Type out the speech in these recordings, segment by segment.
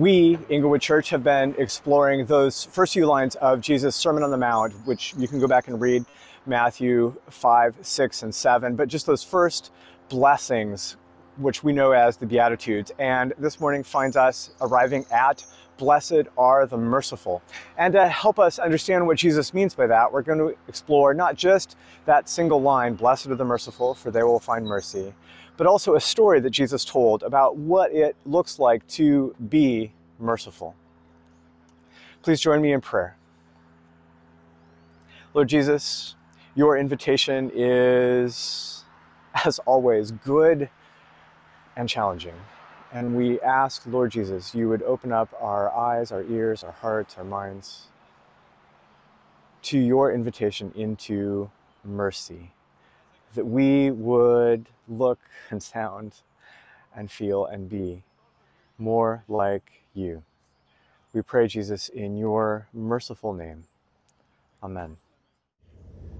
we, Inglewood Church, have been exploring those first few lines of Jesus' Sermon on the Mount, which you can go back and read Matthew 5, 6, and 7, but just those first blessings, which we know as the Beatitudes. And this morning finds us arriving at Blessed are the merciful. And to help us understand what Jesus means by that, we're going to explore not just that single line, Blessed are the merciful, for they will find mercy, but also a story that Jesus told about what it looks like to be merciful. Please join me in prayer. Lord Jesus, your invitation is, as always, good and challenging. And we ask, Lord Jesus, you would open up our eyes, our ears, our hearts, our minds to your invitation into mercy that we would look and sound and feel and be more like you. We pray, Jesus, in your merciful name. Amen.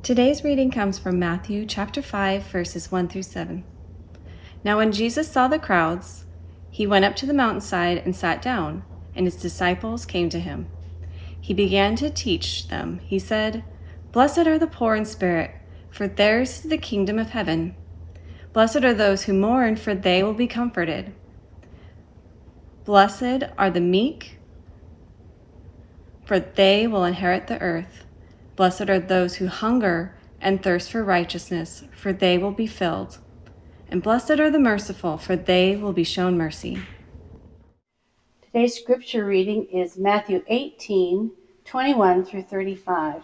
Today's reading comes from Matthew chapter 5, verses 1 through 7. Now, when Jesus saw the crowds, he went up to the mountainside and sat down, and his disciples came to him. He began to teach them. He said, Blessed are the poor in spirit for theirs is the kingdom of heaven. Blessed are those who mourn, for they will be comforted. Blessed are the meek, for they will inherit the earth. Blessed are those who hunger and thirst for righteousness, for they will be filled. And blessed are the merciful, for they will be shown mercy. Today's scripture reading is Matthew 18 21 through 35.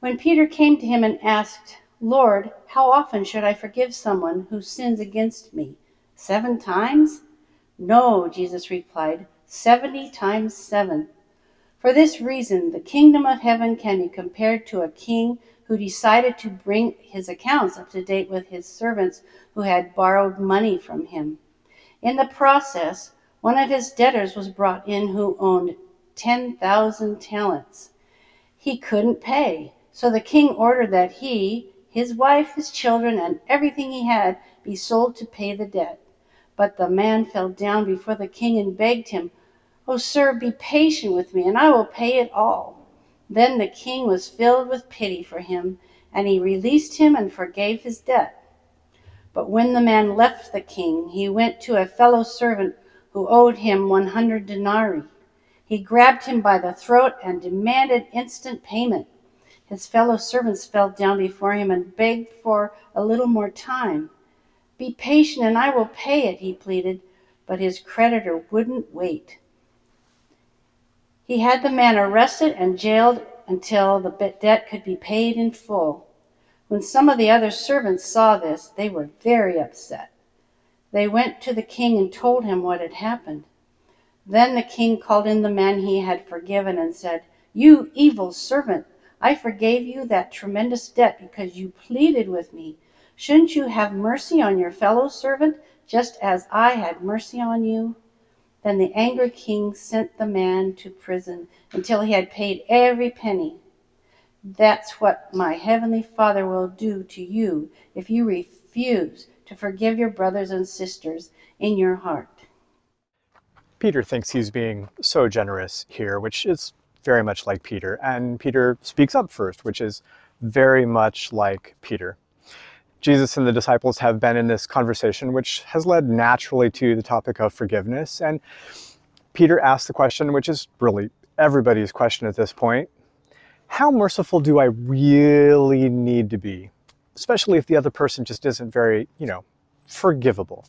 When Peter came to him and asked, Lord, how often should I forgive someone who sins against me? Seven times? No, Jesus replied, seventy times seven. For this reason, the kingdom of heaven can be compared to a king who decided to bring his accounts up to date with his servants who had borrowed money from him. In the process, one of his debtors was brought in who owned 10,000 talents. He couldn't pay. So the king ordered that he, his wife, his children, and everything he had be sold to pay the debt. But the man fell down before the king and begged him, Oh, sir, be patient with me, and I will pay it all. Then the king was filled with pity for him, and he released him and forgave his debt. But when the man left the king, he went to a fellow servant who owed him 100 denarii. He grabbed him by the throat and demanded instant payment. His fellow servants fell down before him and begged for a little more time. Be patient and I will pay it, he pleaded, but his creditor wouldn't wait. He had the man arrested and jailed until the debt could be paid in full. When some of the other servants saw this, they were very upset. They went to the king and told him what had happened. Then the king called in the man he had forgiven and said, You evil servant! I forgave you that tremendous debt because you pleaded with me. Shouldn't you have mercy on your fellow servant, just as I had mercy on you? Then the angry king sent the man to prison until he had paid every penny. That's what my heavenly Father will do to you if you refuse to forgive your brothers and sisters in your heart. Peter thinks he's being so generous here, which is very much like Peter. And Peter speaks up first, which is very much like Peter. Jesus and the disciples have been in this conversation, which has led naturally to the topic of forgiveness. And Peter asks the question, which is really everybody's question at this point how merciful do I really need to be? Especially if the other person just isn't very, you know, forgivable.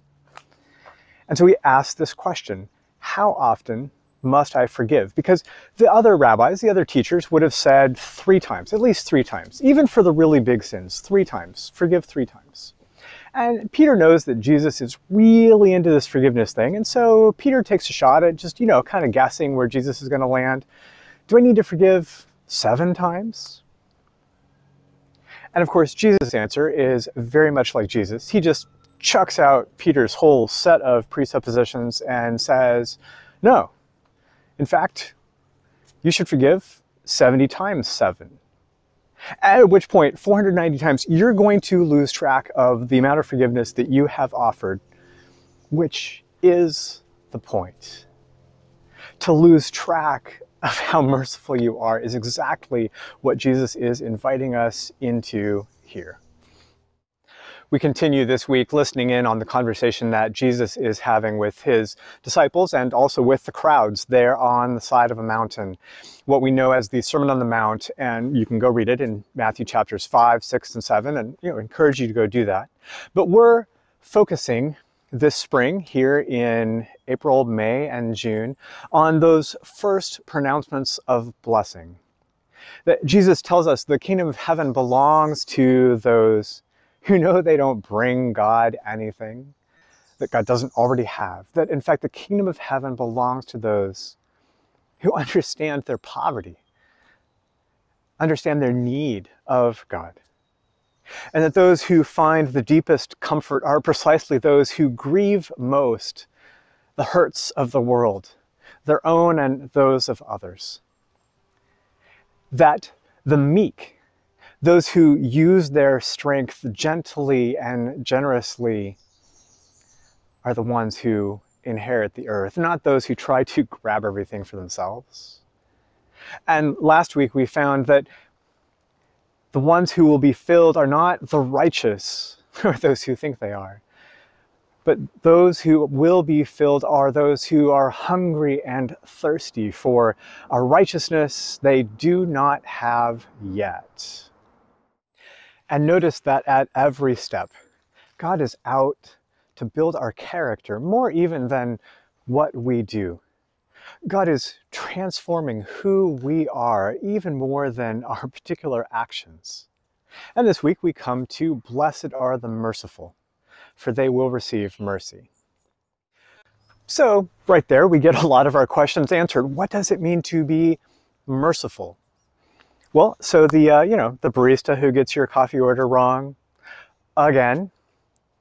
And so we ask this question How often must I forgive? Because the other rabbis, the other teachers, would have said three times, at least three times, even for the really big sins, three times. Forgive three times. And Peter knows that Jesus is really into this forgiveness thing. And so Peter takes a shot at just, you know, kind of guessing where Jesus is going to land. Do I need to forgive seven times? And of course, Jesus' answer is very much like Jesus. He just chucks out Peter's whole set of presuppositions and says, no. In fact, you should forgive 70 times 7. At which point, 490 times, you're going to lose track of the amount of forgiveness that you have offered, which is the point. To lose track of how merciful you are is exactly what Jesus is inviting us into here. We continue this week listening in on the conversation that Jesus is having with his disciples and also with the crowds there on the side of a mountain, what we know as the Sermon on the Mount. And you can go read it in Matthew chapters 5, 6, and 7, and you know, encourage you to go do that. But we're focusing this spring here in April, May, and June on those first pronouncements of blessing. That Jesus tells us the kingdom of heaven belongs to those who know they don't bring God anything that God doesn't already have. That in fact, the kingdom of heaven belongs to those who understand their poverty, understand their need of God. And that those who find the deepest comfort are precisely those who grieve most the hurts of the world, their own and those of others. That the meek those who use their strength gently and generously are the ones who inherit the earth, not those who try to grab everything for themselves. And last week we found that the ones who will be filled are not the righteous, or those who think they are, but those who will be filled are those who are hungry and thirsty for a righteousness they do not have yet. And notice that at every step, God is out to build our character more even than what we do. God is transforming who we are even more than our particular actions. And this week we come to Blessed are the merciful, for they will receive mercy. So, right there, we get a lot of our questions answered. What does it mean to be merciful? Well, so the uh, you know the barista who gets your coffee order wrong, again,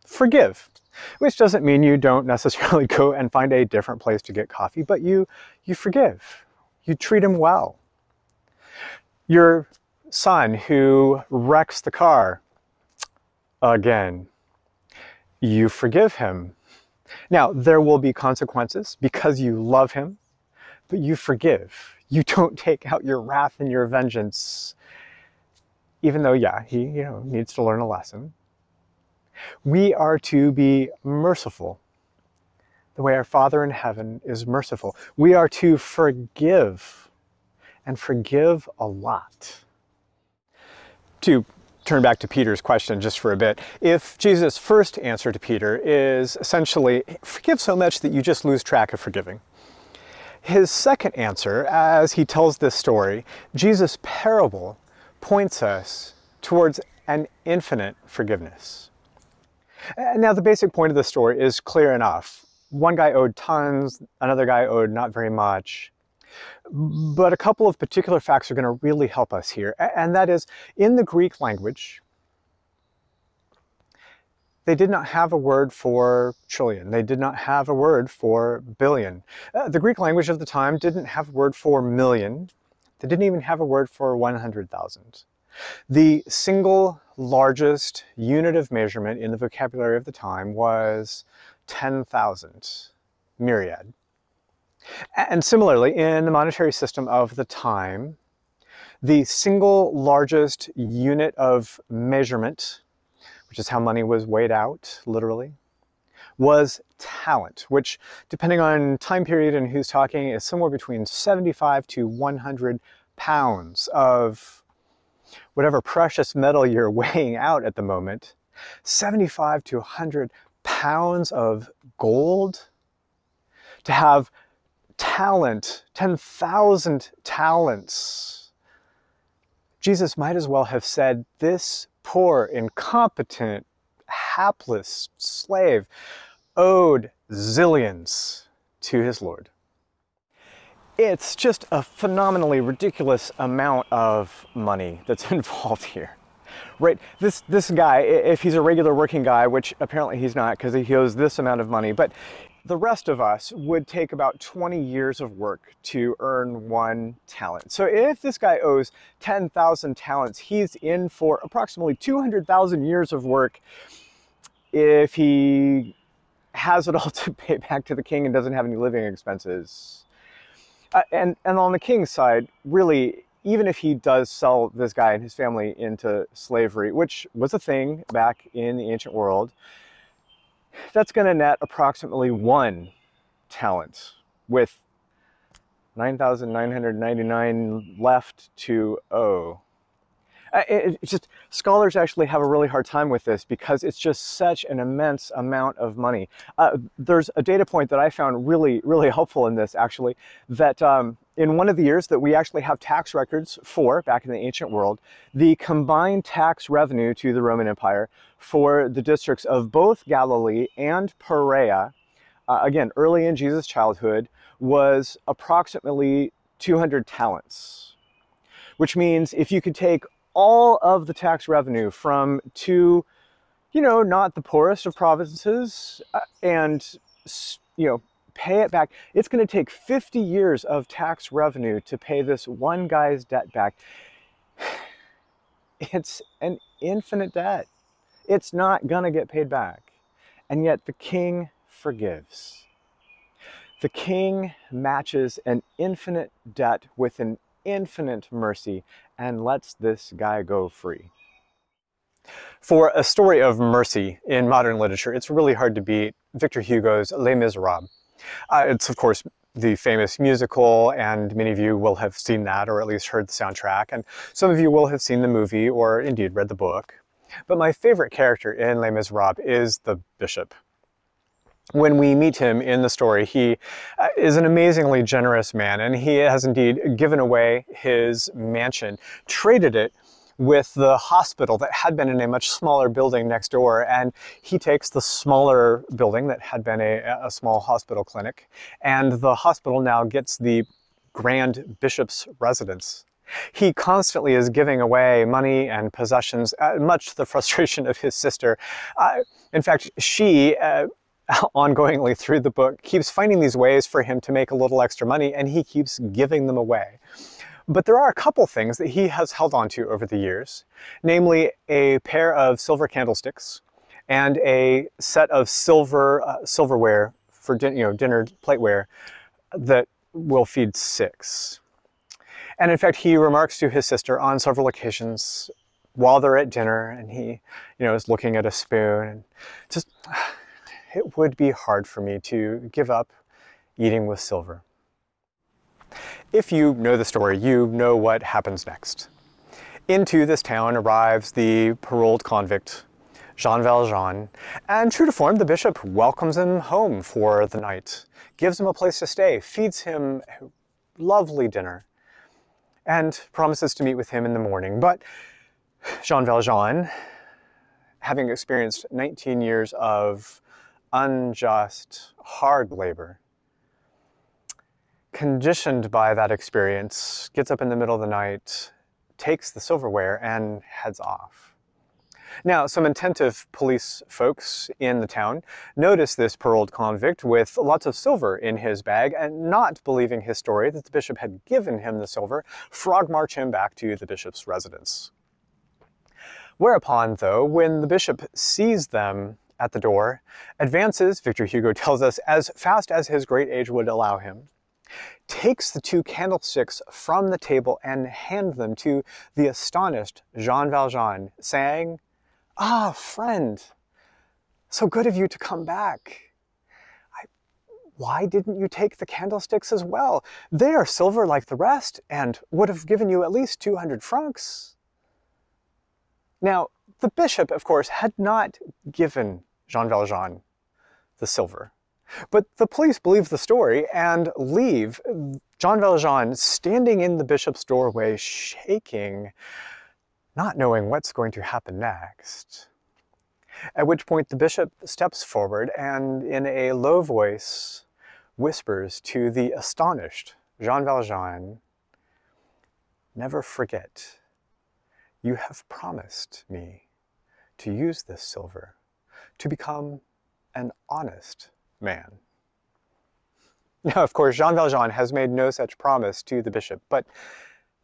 forgive, which doesn't mean you don't necessarily go and find a different place to get coffee, but you you forgive, you treat him well. Your son who wrecks the car, again, you forgive him. Now there will be consequences because you love him, but you forgive you don't take out your wrath and your vengeance, even though, yeah, he you know needs to learn a lesson. We are to be merciful, the way our Father in heaven is merciful. We are to forgive, and forgive a lot. To turn back to Peter's question just for a bit, if Jesus' first answer to Peter is essentially, forgive so much that you just lose track of forgiving his second answer, as he tells this story, Jesus' parable points us towards an infinite forgiveness. Now, the basic point of the story is clear enough. One guy owed tons, another guy owed not very much. But a couple of particular facts are going to really help us here, and that is in the Greek language, they did not have a word for trillion. They did not have a word for billion. Uh, the Greek language of the time didn't have a word for million. They didn't even have a word for 100,000. The single largest unit of measurement in the vocabulary of the time was 10,000, myriad. And similarly, in the monetary system of the time, the single largest unit of measurement which is how money was weighed out, literally, was talent, which, depending on time period and who's talking, is somewhere between 75 to 100 pounds of whatever precious metal you're weighing out at the moment, 75 to 100 pounds of gold, to have talent, 10,000 talents. Jesus might as well have said, This poor, incompetent, hapless slave owed zillions to his Lord. It's just a phenomenally ridiculous amount of money that's involved here. Right, this this guy, if he's a regular working guy, which apparently he's not because he owes this amount of money, but the rest of us would take about 20 years of work to earn one talent. So if this guy owes 10,000 talents, he's in for approximately 200,000 years of work if he has it all to pay back to the king and doesn't have any living expenses. Uh, and and on the king's side, really, even if he does sell this guy and his family into slavery, which was a thing back in the ancient world, that's going to net approximately one talent with 9,999 left to owe. It, it's just scholars actually have a really hard time with this because it's just such an immense amount of money. Uh, there's a data point that I found really, really helpful in this actually, that um, in one of the years that we actually have tax records for back in the ancient world, the combined tax revenue to the Roman Empire for the districts of both Galilee and Perea, uh, again, early in Jesus' childhood, was approximately 200 talents. Which means if you could take all of the tax revenue from two, you know, not the poorest of provinces uh, and, you know, pay it back. It's going to take 50 years of tax revenue to pay this one guy's debt back. It's an infinite debt. It's not going to get paid back. And yet the king forgives. The king matches an infinite debt with an infinite mercy and lets this guy go free. For a story of mercy in modern literature, it's really hard to beat Victor Hugo's Les Miserables. Uh, it's, of course, the famous musical, and many of you will have seen that or at least heard the soundtrack, and some of you will have seen the movie or indeed read the book. But my favorite character in Les Miserables is the bishop when we meet him in the story, he uh, is an amazingly generous man, and he has indeed given away his mansion, traded it with the hospital that had been in a much smaller building next door. And he takes the smaller building that had been a, a small hospital clinic, and the hospital now gets the grand bishop's residence. He constantly is giving away money and possessions, uh, much to the frustration of his sister. Uh, in fact, she uh, ongoingly through the book keeps finding these ways for him to make a little extra money and he keeps giving them away. But there are a couple things that he has held on to over the years, namely a pair of silver candlesticks and a set of silver uh, silverware for din- you know dinner plateware that will feed six. And in fact, he remarks to his sister on several occasions while they're at dinner, and he, you know, is looking at a spoon and just it would be hard for me to give up eating with silver. If you know the story, you know what happens next. Into this town arrives the paroled convict, Jean Valjean, and true to form, the bishop welcomes him home for the night, gives him a place to stay, feeds him a lovely dinner, and promises to meet with him in the morning. But Jean Valjean, having experienced 19 years of unjust, hard labor. Conditioned by that experience, gets up in the middle of the night, takes the silverware, and heads off. Now, some attentive police folks in the town notice this paroled convict with lots of silver in his bag and not believing his story that the bishop had given him the silver, frog march him back to the bishop's residence. Whereupon, though, when the bishop sees them at the door, advances, Victor Hugo tells us, as fast as his great age would allow him, takes the two candlesticks from the table and hand them to the astonished Jean Valjean, saying, Ah, friend, so good of you to come back. I why didn't you take the candlesticks as well? They are silver like the rest and would have given you at least 200 francs. Now, the bishop, of course, had not given Jean Valjean the silver. But the police believe the story and leave Jean Valjean standing in the bishop's doorway, shaking, not knowing what's going to happen next. At which point the bishop steps forward and, in a low voice, whispers to the astonished Jean Valjean, Never forget, you have promised me to use this silver to become an honest man. Now, of course, Jean Valjean has made no such promise to the bishop, but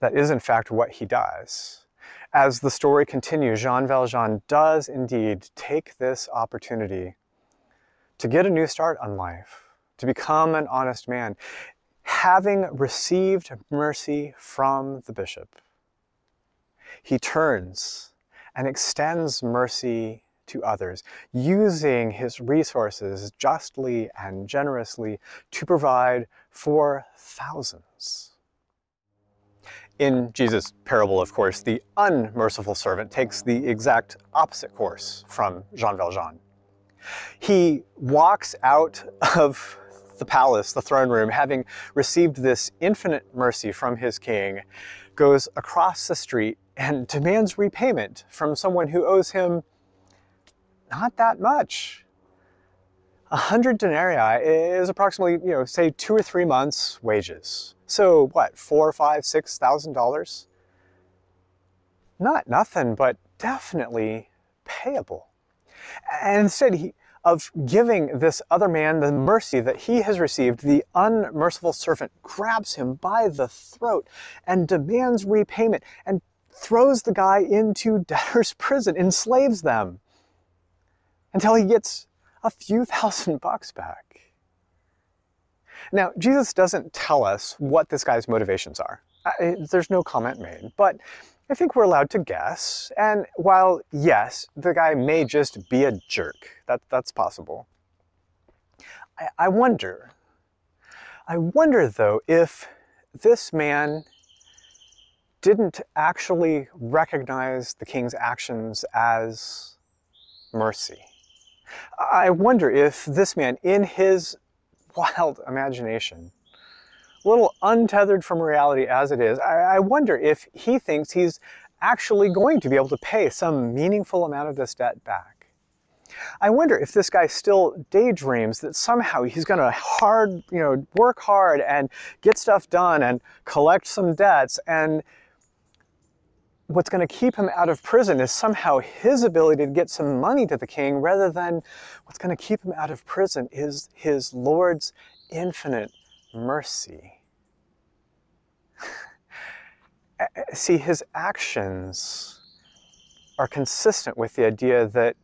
that is in fact what he does. As the story continues, Jean Valjean does indeed take this opportunity to get a new start on life, to become an honest man, having received mercy from the bishop. He turns and extends mercy to others, using his resources justly and generously to provide for thousands. In Jesus' parable, of course, the unmerciful servant takes the exact opposite course from Jean Valjean. He walks out of the palace, the throne room, having received this infinite mercy from his king, goes across the street and demands repayment from someone who owes him not that much. A hundred denarii is approximately, you know, say two or three months' wages. So what, four, five, six thousand dollars? Not nothing, but definitely payable. And instead of giving this other man the mercy that he has received, the unmerciful servant grabs him by the throat and demands repayment and throws the guy into debtor's prison, enslaves them until he gets a few thousand bucks back. Now, Jesus doesn't tell us what this guy's motivations are. There's no comment made, but I think we're allowed to guess. And while, yes, the guy may just be a jerk, that, that's possible. I, I wonder, I wonder though, if this man didn't actually recognize the king's actions as mercy. I wonder if this man, in his wild imagination, a little untethered from reality as it is, I, wonder if he thinks he's actually going to be able to pay some meaningful amount of this debt back. I wonder if this guy still daydreams that somehow he's going to hard, you know, work hard and get stuff done and collect some debts and what's going to keep him out of prison is somehow his ability to get some money to the king rather than what's going to keep him out of prison is his Lord's infinite mercy. See, his actions are consistent with the idea that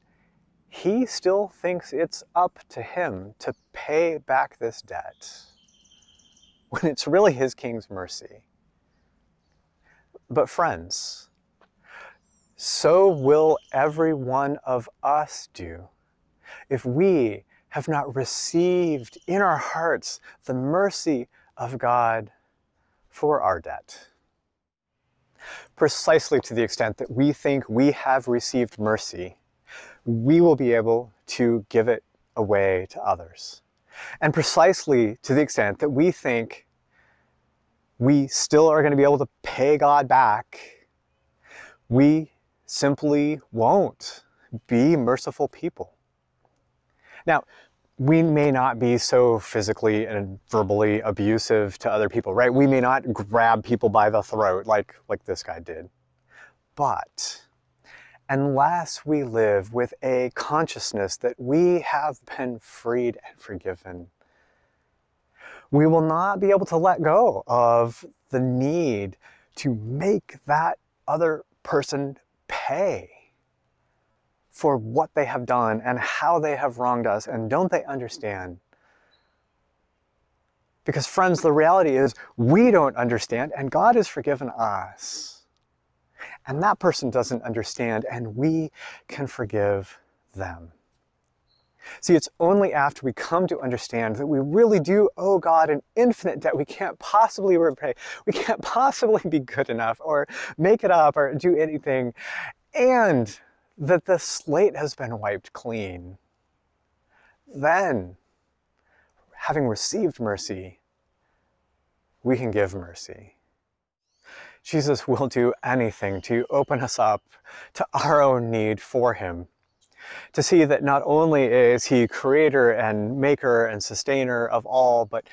he still thinks it's up to him to pay back this debt when it's really his king's mercy. But, friends, so will every one of us do if we have not received in our hearts the mercy of God for our debt. Precisely to the extent that we think we have received mercy, we will be able to give it away to others. And precisely to the extent that we think we still are going to be able to pay God back, we simply won't be merciful people. Now, we may not be so physically and verbally abusive to other people, right? We may not grab people by the throat like, like this guy did. But unless we live with a consciousness that we have been freed and forgiven, we will not be able to let go of the need to make that other person pay for what they have done and how they have wronged us, and don't they understand? Because, friends, the reality is we don't understand, and God has forgiven us. And that person doesn't understand, and we can forgive them. See, it's only after we come to understand that we really do owe God an infinite debt we can't possibly repay. We can't possibly be good enough or make it up or do anything. And that the slate has been wiped clean. Then, having received mercy, we can give mercy. Jesus will do anything to open us up to our own need for Him to see that not only is he creator and maker and sustainer of all, but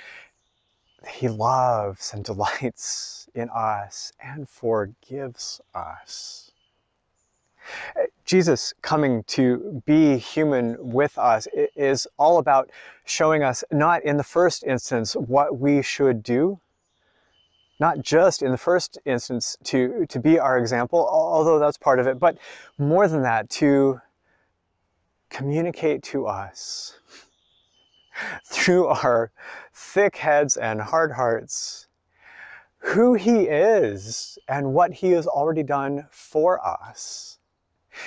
he loves and delights in us and forgives us. Jesus coming to be human with us is all about showing us, not in the first instance, what we should do, not just in the first instance to, to be our example, although that's part of it, but more than that, to communicate to us through our thick heads and hard hearts who He is and what He has already done for us.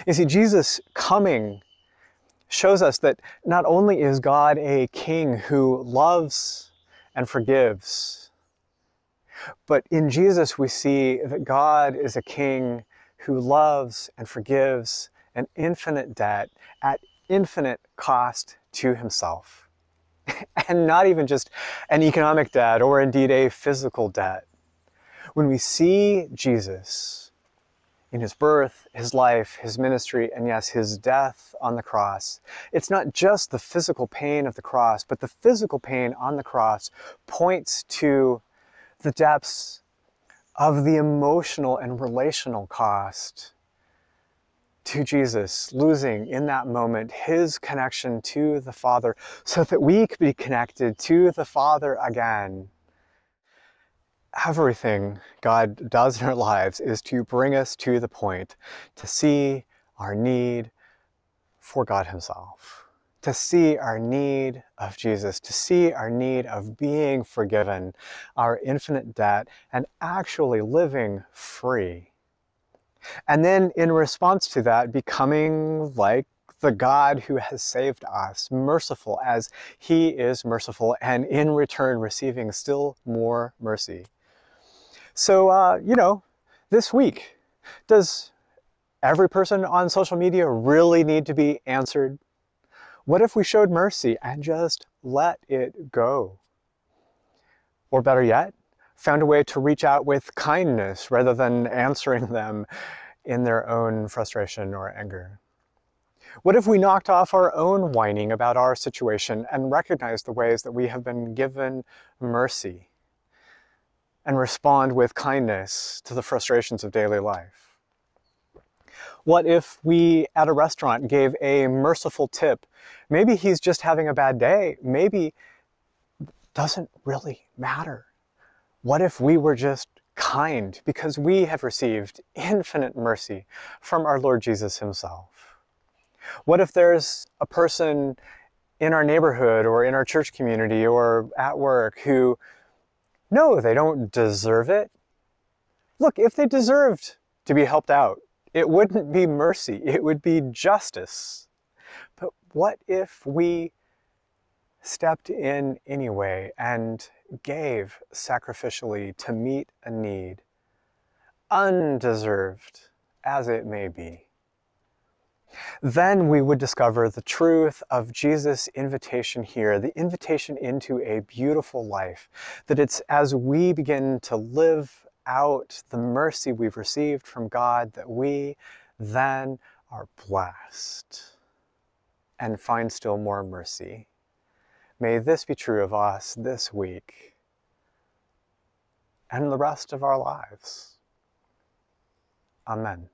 You see, Jesus coming shows us that not only is God a king who loves and forgives, but in Jesus we see that God is a king who loves and forgives an infinite debt at infinite cost to himself. and not even just an economic debt or indeed a physical debt. When we see Jesus in his birth, his life, his ministry, and yes, his death on the cross, it's not just the physical pain of the cross, but the physical pain on the cross points to the depths of the emotional and relational cost to Jesus, losing in that moment his connection to the Father so that we could be connected to the Father again. Everything God does in our lives is to bring us to the point to see our need for God Himself, to see our need of Jesus, to see our need of being forgiven, our infinite debt, and actually living free and then in response to that, becoming like the God who has saved us, merciful as he is merciful, and in return receiving still more mercy. So, uh, you know, this week, does every person on social media really need to be answered? What if we showed mercy and just let it go? Or better yet, found a way to reach out with kindness rather than answering them in their own frustration or anger? What if we knocked off our own whining about our situation and recognized the ways that we have been given mercy and respond with kindness to the frustrations of daily life? What if we at a restaurant gave a merciful tip? Maybe he's just having a bad day. Maybe doesn't really matter. What if we were just kind because we have received infinite mercy from our Lord Jesus Himself? What if there's a person in our neighborhood or in our church community or at work who, no, they don't deserve it? Look, if they deserved to be helped out, it wouldn't be mercy, it would be justice. But what if we stepped in anyway and gave sacrificially to meet a need, undeserved as it may be. Then we would discover the truth of Jesus' invitation here, the invitation into a beautiful life, that it's as we begin to live out the mercy we've received from God that we then are blessed and find still more mercy. May this be true of us this week and the rest of our lives. Amen.